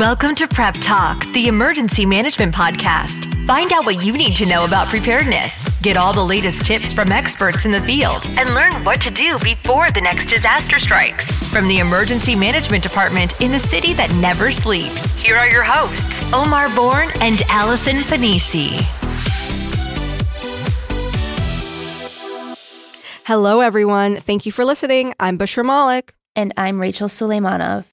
Welcome to Prep Talk, the emergency management podcast. Find out what you need to know about preparedness, get all the latest tips from experts in the field, and learn what to do before the next disaster strikes. From the Emergency Management Department in the city that never sleeps, here are your hosts, Omar Bourne and Allison Pennisi. Hello, everyone. Thank you for listening. I'm Bushra Malik. And I'm Rachel Suleimanov.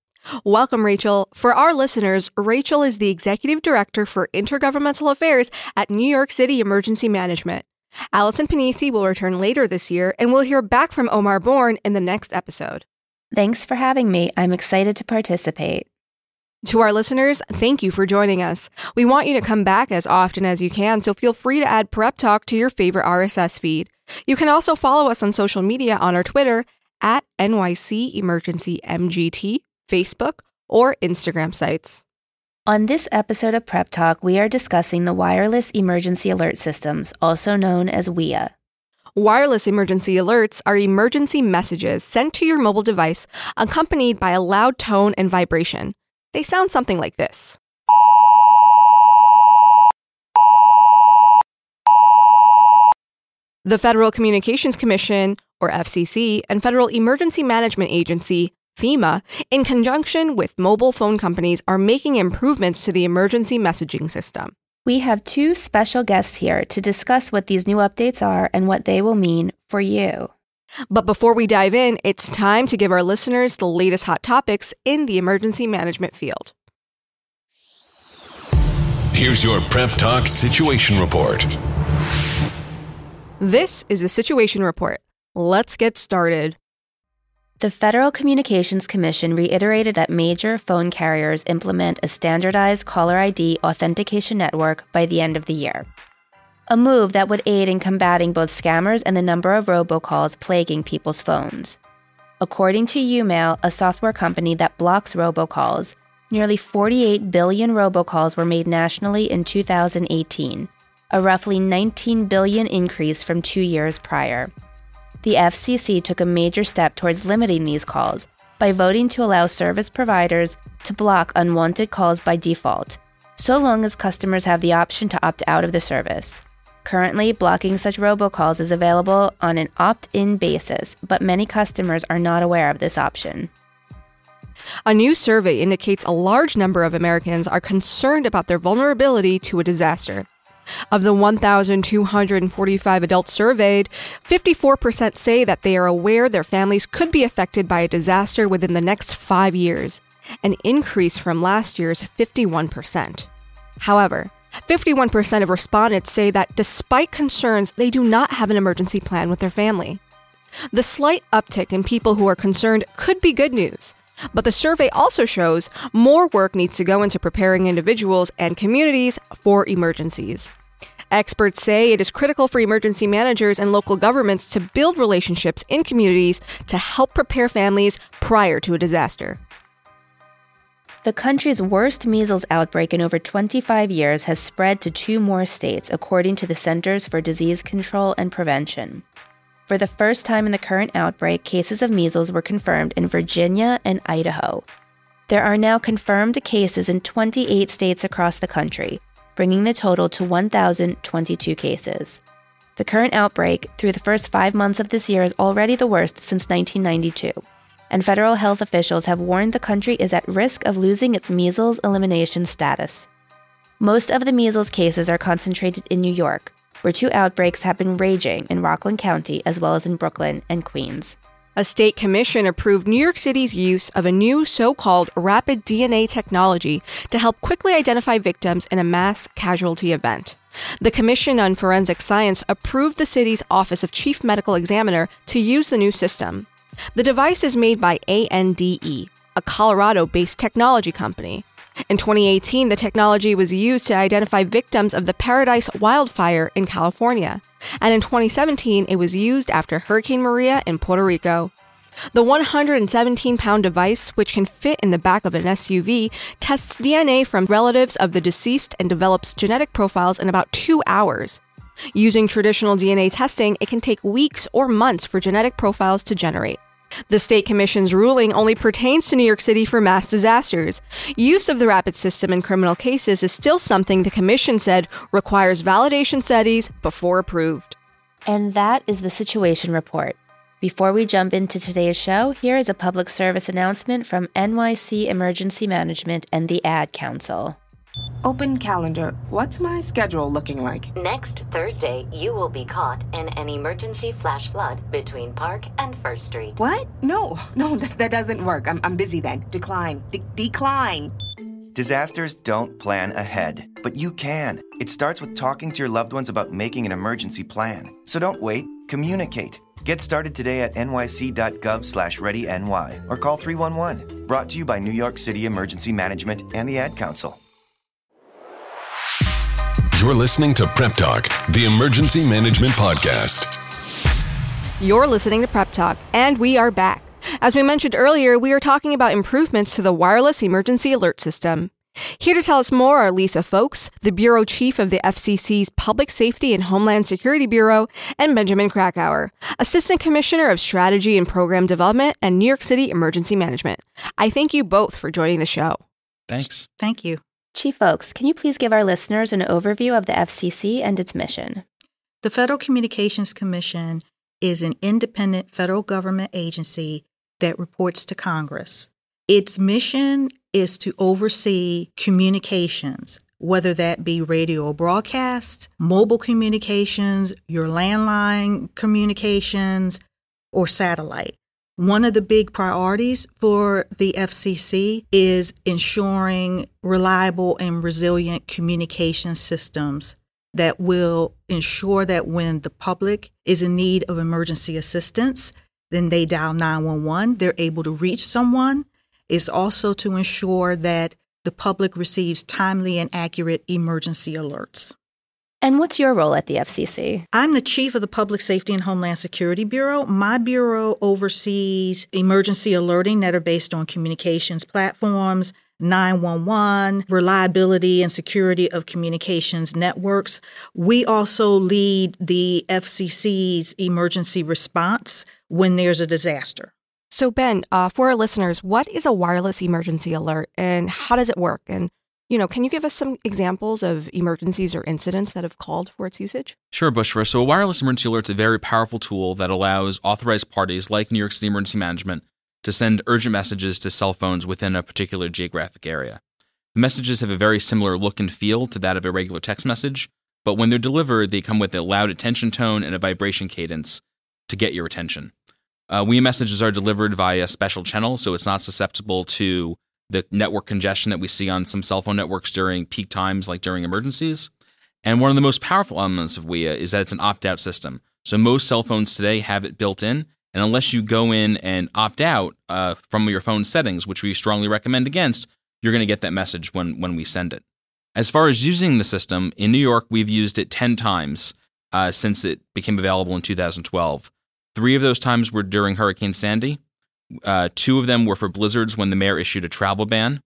Welcome, Rachel. For our listeners, Rachel is the Executive Director for Intergovernmental Affairs at New York City Emergency Management. Allison Pennisi will return later this year, and we'll hear back from Omar Bourne in the next episode. Thanks for having me. I'm excited to participate. To our listeners, thank you for joining us. We want you to come back as often as you can, so feel free to add Prep Talk to your favorite RSS feed. You can also follow us on social media on our Twitter at NYC Emergency MGT Facebook, or Instagram sites. On this episode of Prep Talk, we are discussing the Wireless Emergency Alert Systems, also known as WEA. Wireless emergency alerts are emergency messages sent to your mobile device accompanied by a loud tone and vibration. They sound something like this. The Federal Communications Commission, or FCC, and Federal Emergency Management Agency FEMA, in conjunction with mobile phone companies, are making improvements to the emergency messaging system. We have two special guests here to discuss what these new updates are and what they will mean for you. But before we dive in, it's time to give our listeners the latest hot topics in the emergency management field. Here's your Prep Talk Situation Report. This is the Situation Report. Let's get started. The Federal Communications Commission reiterated that major phone carriers implement a standardized caller ID authentication network by the end of the year. A move that would aid in combating both scammers and the number of robocalls plaguing people's phones. According to YouMail, a software company that blocks robocalls, nearly 48 billion robocalls were made nationally in 2018, a roughly 19 billion increase from two years prior the FCC took a major step towards limiting these calls by voting to allow service providers to block unwanted calls by default, so long as customers have the option to opt out of the service. Currently, blocking such robocalls is available on an opt in basis, but many customers are not aware of this option. A new survey indicates a large number of Americans are concerned about their vulnerability to a disaster. Of the 1,245 adults surveyed, 54% say that they are aware their families could be affected by a disaster within the next five years, an increase from last year's 51%. However, 51% of respondents say that despite concerns, they do not have an emergency plan with their family. The slight uptick in people who are concerned could be good news, but the survey also shows more work needs to go into preparing individuals and communities for emergencies. Experts say it is critical for emergency managers and local governments to build relationships in communities to help prepare families prior to a disaster. The country's worst measles outbreak in over 25 years has spread to two more states, according to the Centers for Disease Control and Prevention. For the first time in the current outbreak, cases of measles were confirmed in Virginia and Idaho. There are now confirmed cases in 28 states across the country, bringing the total to 1,022 cases. The current outbreak through the first five months of this year is already the worst since 1992, and federal health officials have warned the country is at risk of losing its measles elimination status. Most of the measles cases are concentrated in New York, where two outbreaks have been raging in Rockland County as well as in Brooklyn and Queens. A state commission approved New York City's use of a new so called rapid DNA technology to help quickly identify victims in a mass casualty event. The Commission on Forensic Science approved the city's Office of Chief Medical Examiner to use the new system. The device is made by ANDE, a Colorado based technology company. In 2018, the technology was used to identify victims of the Paradise wildfire in California, and in 2017, it was used after Hurricane Maria in Puerto Rico. The 117 pound device, which can fit in the back of an SUV, tests DNA from relatives of the deceased and develops genetic profiles in about two hours. Using traditional DNA testing, it can take weeks or months for genetic profiles to generate. The state commission's ruling only pertains to New York City for mass disasters. Use of the rapid system in criminal cases is still something the commission said requires validation studies before approved. And that is the situation report. Before we jump into today's show, here is a public service announcement from NYC Emergency Management and the Ad Council. Open calendar. What's my schedule looking like? Next Thursday, you will be caught in an emergency flash flood between Park and First Street. What? No, no, that, that doesn't work. I'm, I'm busy then. Decline. De- decline. Disasters don't plan ahead, but you can. It starts with talking to your loved ones about making an emergency plan. So don't wait, communicate. Get started today at nyc.gov slash readyny or call 311. Brought to you by New York City Emergency Management and the Ad Council. You're listening to Prep Talk, the Emergency Management Podcast. You're listening to Prep Talk, and we are back. As we mentioned earlier, we are talking about improvements to the wireless emergency alert system. Here to tell us more are Lisa Fowlkes, the Bureau Chief of the FCC's Public Safety and Homeland Security Bureau, and Benjamin Krakauer, Assistant Commissioner of Strategy and Program Development and New York City Emergency Management. I thank you both for joining the show. Thanks. Thank you. Chief Fowlkes, can you please give our listeners an overview of the FCC and its mission? The Federal Communications Commission is an independent federal government agency that reports to Congress. Its mission is to oversee communications, whether that be radio broadcast, mobile communications, your landline communications, or satellite. One of the big priorities for the FCC is ensuring reliable and resilient communication systems that will ensure that when the public is in need of emergency assistance, then they dial 911, they're able to reach someone. Is also to ensure that the public receives timely and accurate emergency alerts. And what's your role at the FCC? I'm the chief of the Public Safety and Homeland Security Bureau. My bureau oversees emergency alerting that are based on communications platforms, 911, reliability and security of communications networks. We also lead the FCC's emergency response when there's a disaster. So, Ben, uh, for our listeners, what is a wireless emergency alert and how does it work? And you know, can you give us some examples of emergencies or incidents that have called for its usage? Sure, Bushra. So, a wireless emergency alert is a very powerful tool that allows authorized parties like New York City Emergency Management to send urgent messages to cell phones within a particular geographic area. The messages have a very similar look and feel to that of a regular text message, but when they're delivered, they come with a loud attention tone and a vibration cadence to get your attention. Uh, we messages are delivered via a special channel, so it's not susceptible to the network congestion that we see on some cell phone networks during peak times, like during emergencies. And one of the most powerful elements of WEA is that it's an opt out system. So most cell phones today have it built in. And unless you go in and opt out uh, from your phone settings, which we strongly recommend against, you're going to get that message when, when we send it. As far as using the system, in New York, we've used it 10 times uh, since it became available in 2012. Three of those times were during Hurricane Sandy, uh, two of them were for blizzards when the mayor issued a travel ban.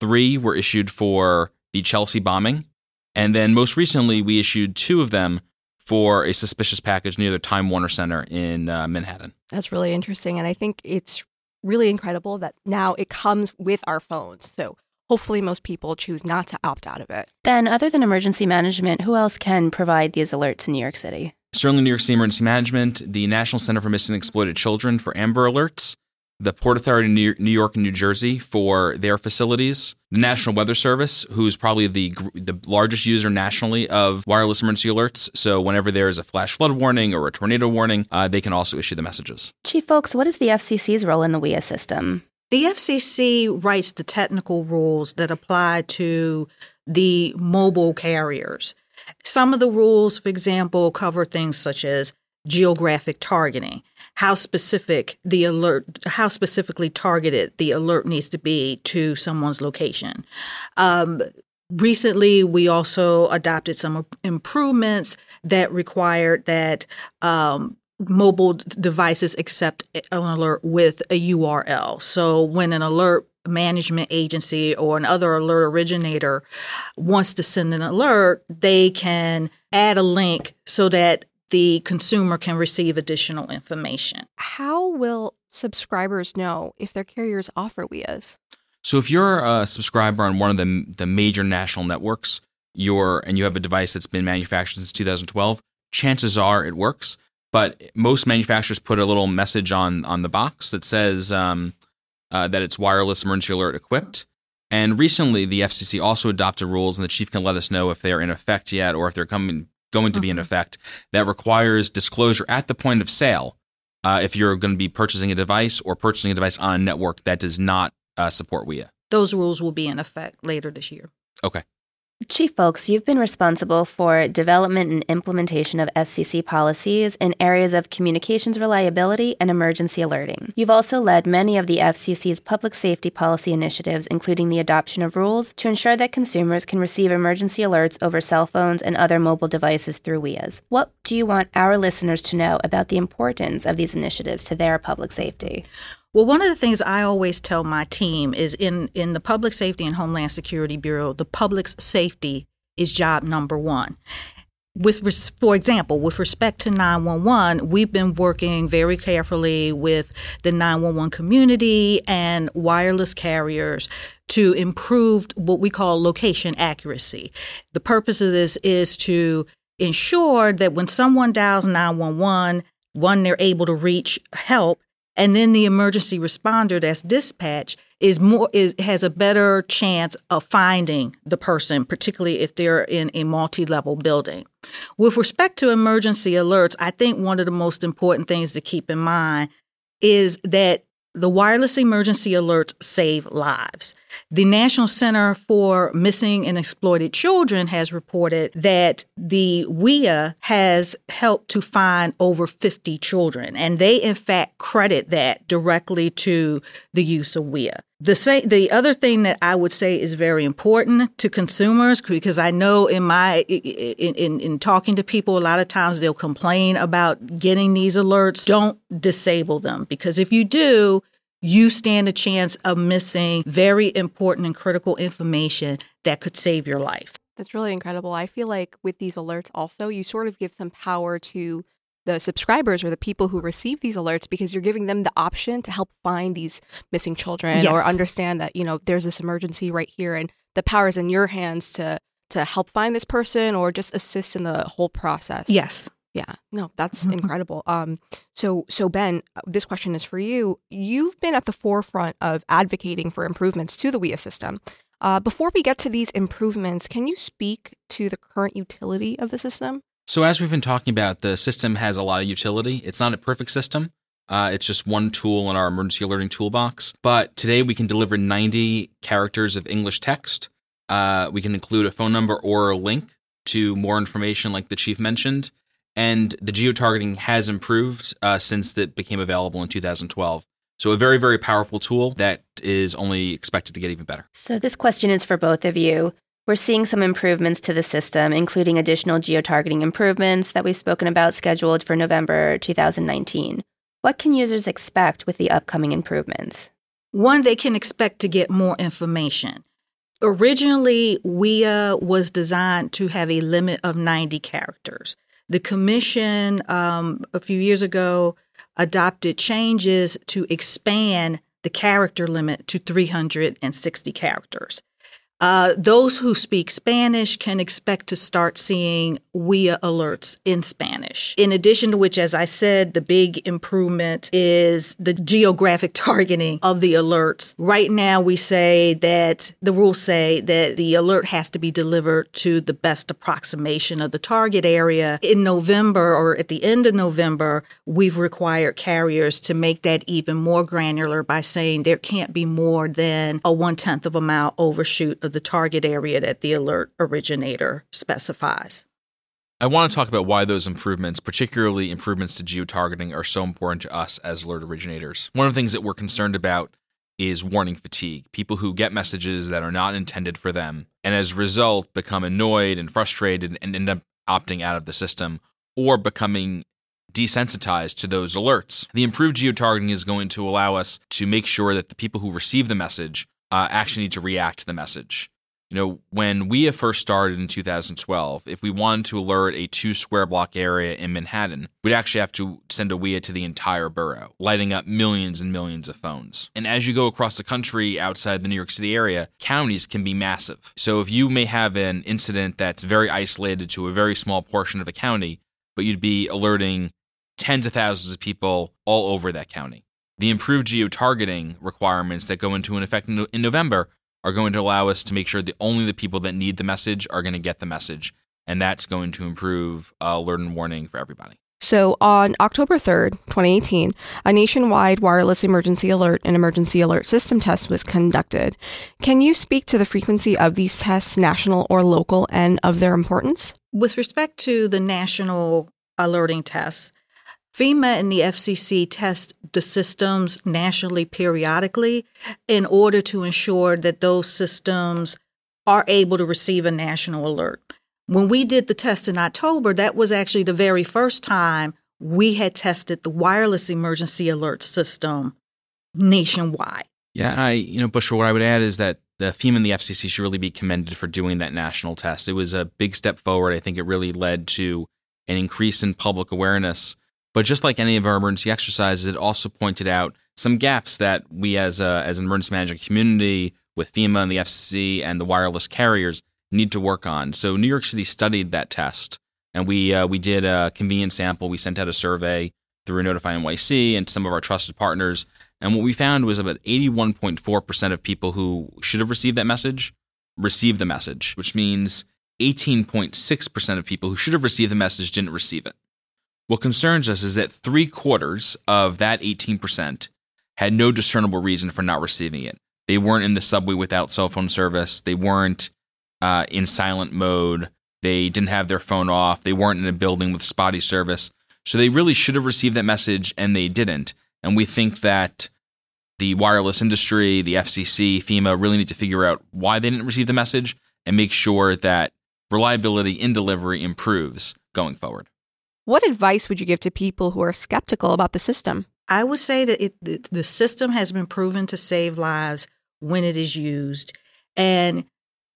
Three were issued for the Chelsea bombing. And then most recently, we issued two of them for a suspicious package near the Time Warner Center in uh, Manhattan. That's really interesting. And I think it's really incredible that now it comes with our phones. So hopefully, most people choose not to opt out of it. Ben, other than emergency management, who else can provide these alerts in New York City? Certainly, New York City Emergency Management, the National Center for Missing and Exploited Children for Amber Alerts, the Port Authority of New York and New Jersey for their facilities, the National Weather Service, who's probably the the largest user nationally of wireless emergency alerts. So whenever there is a flash flood warning or a tornado warning, uh, they can also issue the messages. Chief Fowlkes, what is the FCC's role in the WEA system? The FCC writes the technical rules that apply to the mobile carriers. Some of the rules, for example, cover things such as geographic targeting, how specific the alert, how specifically targeted the alert needs to be to someone's location. Um, recently, we also adopted some improvements that required that um, mobile devices accept an alert with a URL. So when an alert management agency or another alert originator wants to send an alert, they can add a link so that the consumer can receive additional information. How will subscribers know if their carriers offer WEAs? So if you're a subscriber on one of the the major national networks, you're and you have a device that's been manufactured since 2012, chances are it works. But most manufacturers put a little message on on the box that says um, uh, that it's wireless emergency alert equipped. And recently, the FCC also adopted rules, and the chief can let us know if they are in effect yet or if they're coming going to be in effect. That requires disclosure at the point of sale uh, if you're going to be purchasing a device or purchasing a device on a network that does not uh, support WEA. Those rules will be in effect later this year. Okay. Chief Fowlkes, you've been responsible for development and implementation of FCC policies in areas of communications reliability and emergency alerting. You've also led many of the FCC's public safety policy initiatives, including the adoption of rules to ensure that consumers can receive emergency alerts over cell phones and other mobile devices through WEAs. What do you want our listeners to know about the importance of these initiatives to their public safety? Well, one of the things I always tell my team is in, in the Public Safety and Homeland Security Bureau, the public's safety is job number one. With, for example, with respect to 911, we've been working very carefully with the 911 community and wireless carriers to improve what we call location accuracy. The purpose of this is to ensure that when someone dials 911, one, they're able to reach help and then the emergency responder that's dispatched is more is has a better chance of finding the person particularly if they're in a multi-level building with respect to emergency alerts i think one of the most important things to keep in mind is that the wireless emergency alerts save lives. The National Center for Missing and Exploited Children has reported that the WEA has helped to find over 50 children, and they in fact credit that directly to the use of WEA. The the other thing that I would say is very important to consumers because I know in my in, in, in talking to people a lot of times they'll complain about getting these alerts. Don't disable them because if you do, you stand a chance of missing very important and critical information that could save your life. That's really incredible. I feel like with these alerts also you sort of give some power to the subscribers or the people who receive these alerts because you're giving them the option to help find these missing children Yes. or understand that you know there's this emergency right here and the power is in your hands to to help find this person or just assist in the whole process Yes. Yeah no that's incredible um so so ben uh, this question is for you you've been at the forefront of advocating for improvements to the WEA system uh, before we get to these improvements can you speak to the current utility of the system So, as we've been talking about, the system has a lot of utility. It's not a perfect system. Uh, it's just one tool in our emergency alerting toolbox. But today we can deliver 90 characters of English text. Uh, we can include a phone number or a link to more information, like the chief mentioned. And the geo-targeting has improved uh, since it became available in 2012. So, a very, very powerful tool that is only expected to get even better. So, this question is for both of you. We're seeing some improvements to the system, including additional geotargeting improvements that we've spoken about scheduled for November 2019. What can users expect with the upcoming improvements? One, they can expect to get more information. Originally, WEA was designed to have a limit of 90 characters. The commission, um, a few years ago, adopted changes to expand the character limit to 360 characters. Uh, those who speak Spanish can expect to start seeing WEA alerts in Spanish. In addition to which, as I said, the big improvement is the geographic targeting of the alerts. Right now, we say that the rules say that the alert has to be delivered to the best approximation of the target area. In November or at the end of November, we've required carriers to make that even more granular by saying there can't be more than a one tenth of a mile overshoot of the target area that the alert originator specifies. I want to talk about why those improvements, particularly improvements to geotargeting, are so important to us as alert originators. One of the things that we're concerned about is warning fatigue. People who get messages that are not intended for them, and as a result, become annoyed and frustrated and end up opting out of the system or becoming desensitized to those alerts. The improved geotargeting is going to allow us to make sure that the people who receive the message uh, actually need to react to the message. You know, when WEA first started in 2012, if we wanted to alert a two square block area in Manhattan, we'd actually have to send a WEA to the entire borough, lighting up millions and millions of phones. And as you go across the country outside the New York City area, counties can be massive. So if you may have an incident that's very isolated to a very small portion of a county, but you'd be alerting tens of thousands of people all over that county. The improved geo targeting requirements that go into an effect in November are going to allow us to make sure that only the people that need the message are going to get the message. And that's going to improve uh, alert and warning for everybody. So, on October 3rd, 2018, a nationwide wireless emergency alert and emergency alert system test was conducted. Can you speak to the frequency of these tests, national or local, and of their importance? With respect to the national alerting tests, FEMA and the FCC test the systems nationally periodically in order to ensure that those systems are able to receive a national alert. When we did the test in October, that was actually the very first time we had tested the wireless emergency alert system nationwide. Yeah, I, you know, Bushra, what I would add is that the FEMA and the FCC should really be commended for doing that national test. It was a big step forward. I think it really led to an increase in public awareness but just like any of our emergency exercises, it also pointed out some gaps that we as a, as an emergency management community with FEMA and the FCC and the wireless carriers need to work on. So New York City studied that test, and we uh, we did a convenient sample. We sent out a survey through Notify NYC and some of our trusted partners, and what we found was about 81.4 percent of people who should have received that message received the message, which means 18.6 percent of people who should have received the message didn't receive it. What concerns us is that three quarters of that 18% had no discernible reason for not receiving it. They weren't in the subway without cell phone service. They weren't uh, in silent mode. They didn't have their phone off. They weren't in a building with spotty service. So they really should have received that message and they didn't. And we think that the wireless industry, the FCC, FEMA really need to figure out why they didn't receive the message and make sure that reliability in delivery improves going forward. What advice would you give to people who are skeptical about the system? I would say that it, the, the system has been proven to save lives when it is used and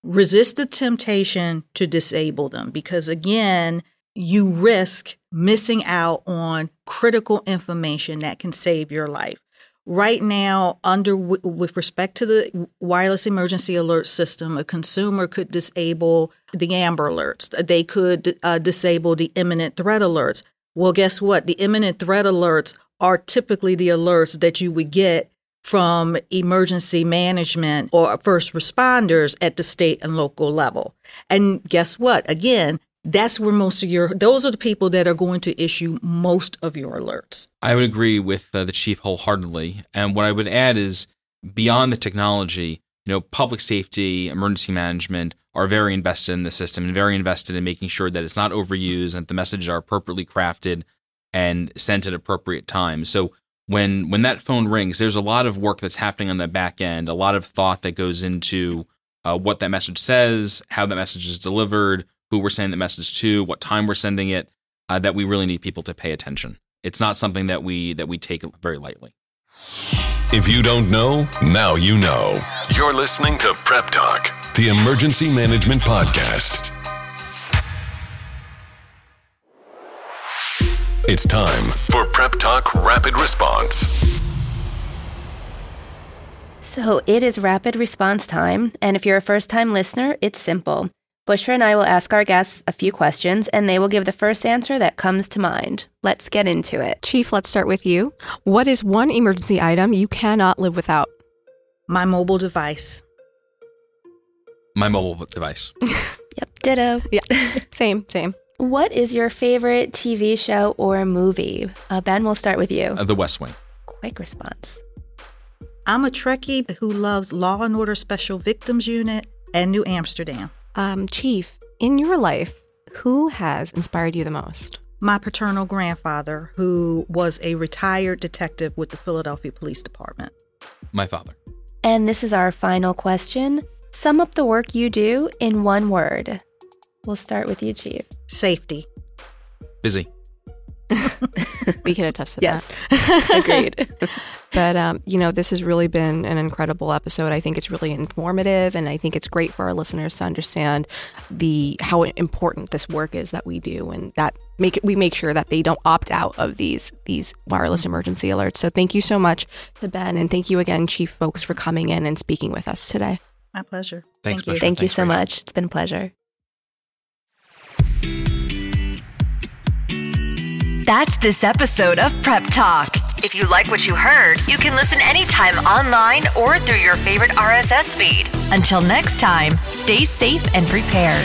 resist the temptation to disable them because, again, you risk missing out on critical information that can save your life right now under with respect to the wireless emergency alert system a consumer could disable the amber alerts. They could uh, disable the imminent threat alerts. Well guess what? The imminent threat alerts are typically the alerts that you would get from emergency management or first responders at the state and local level. And guess what? Again that's where most of your those are the people that are going to issue most of your alerts. I would agree with uh, the chief wholeheartedly. And what i would add is beyond the technology you know public safety emergency management are very invested in the system and very invested in making sure that it's not overused and that the messages are appropriately crafted and sent at appropriate times. So when when that phone rings there's a lot of work that's happening on the back end a lot of thought that goes into uh, what that message says how that message is delivered who we're sending the message to, what time we're sending it, uh, that we really need people to pay attention. It's not something that we that we take very lightly. If you don't know, now you know. You're listening to Prep Talk, the emergency management podcast. It's time for Prep Talk Rapid Response. So it is rapid response time, and if you're a first time listener, it's simple. Bushra and I will ask our guests a few questions and they will give the first answer that comes to mind. Let's get into it. Chief, let's start with you. What is one emergency item you cannot live without? My mobile device. My mobile device. yep, ditto. Yeah, same, same. What is your favorite TV show or movie? Uh, ben, we'll start with you. Uh, the West Wing. Quick response. I'm a Trekkie who loves Law and Order Special Victims Unit and New Amsterdam. Um, Chief, in your life, who has inspired you the most? My paternal grandfather, who was a retired detective with the Philadelphia Police Department. My father. And this is our final question. Sum up the work you do in one word. We'll start with you, Chief. Safety. Busy. we can attest to yes. that. Agreed. But um, you know, this has really been an incredible episode. I think it's really informative, and I think it's great for our listeners to understand the how important this work is that we do, and that make it, we make sure that they don't opt out of these these wireless emergency alerts. So thank you so much to Ben, and thank you again, Chief Fowlkes, for coming in and speaking with us today. My pleasure. Thanks, Thank you. Bushra. Thank you so much. It's been a pleasure. That's this episode of Prep Talk. If you like what you heard, you can listen anytime online or through your favorite RSS feed. Until next time, stay safe and prepared.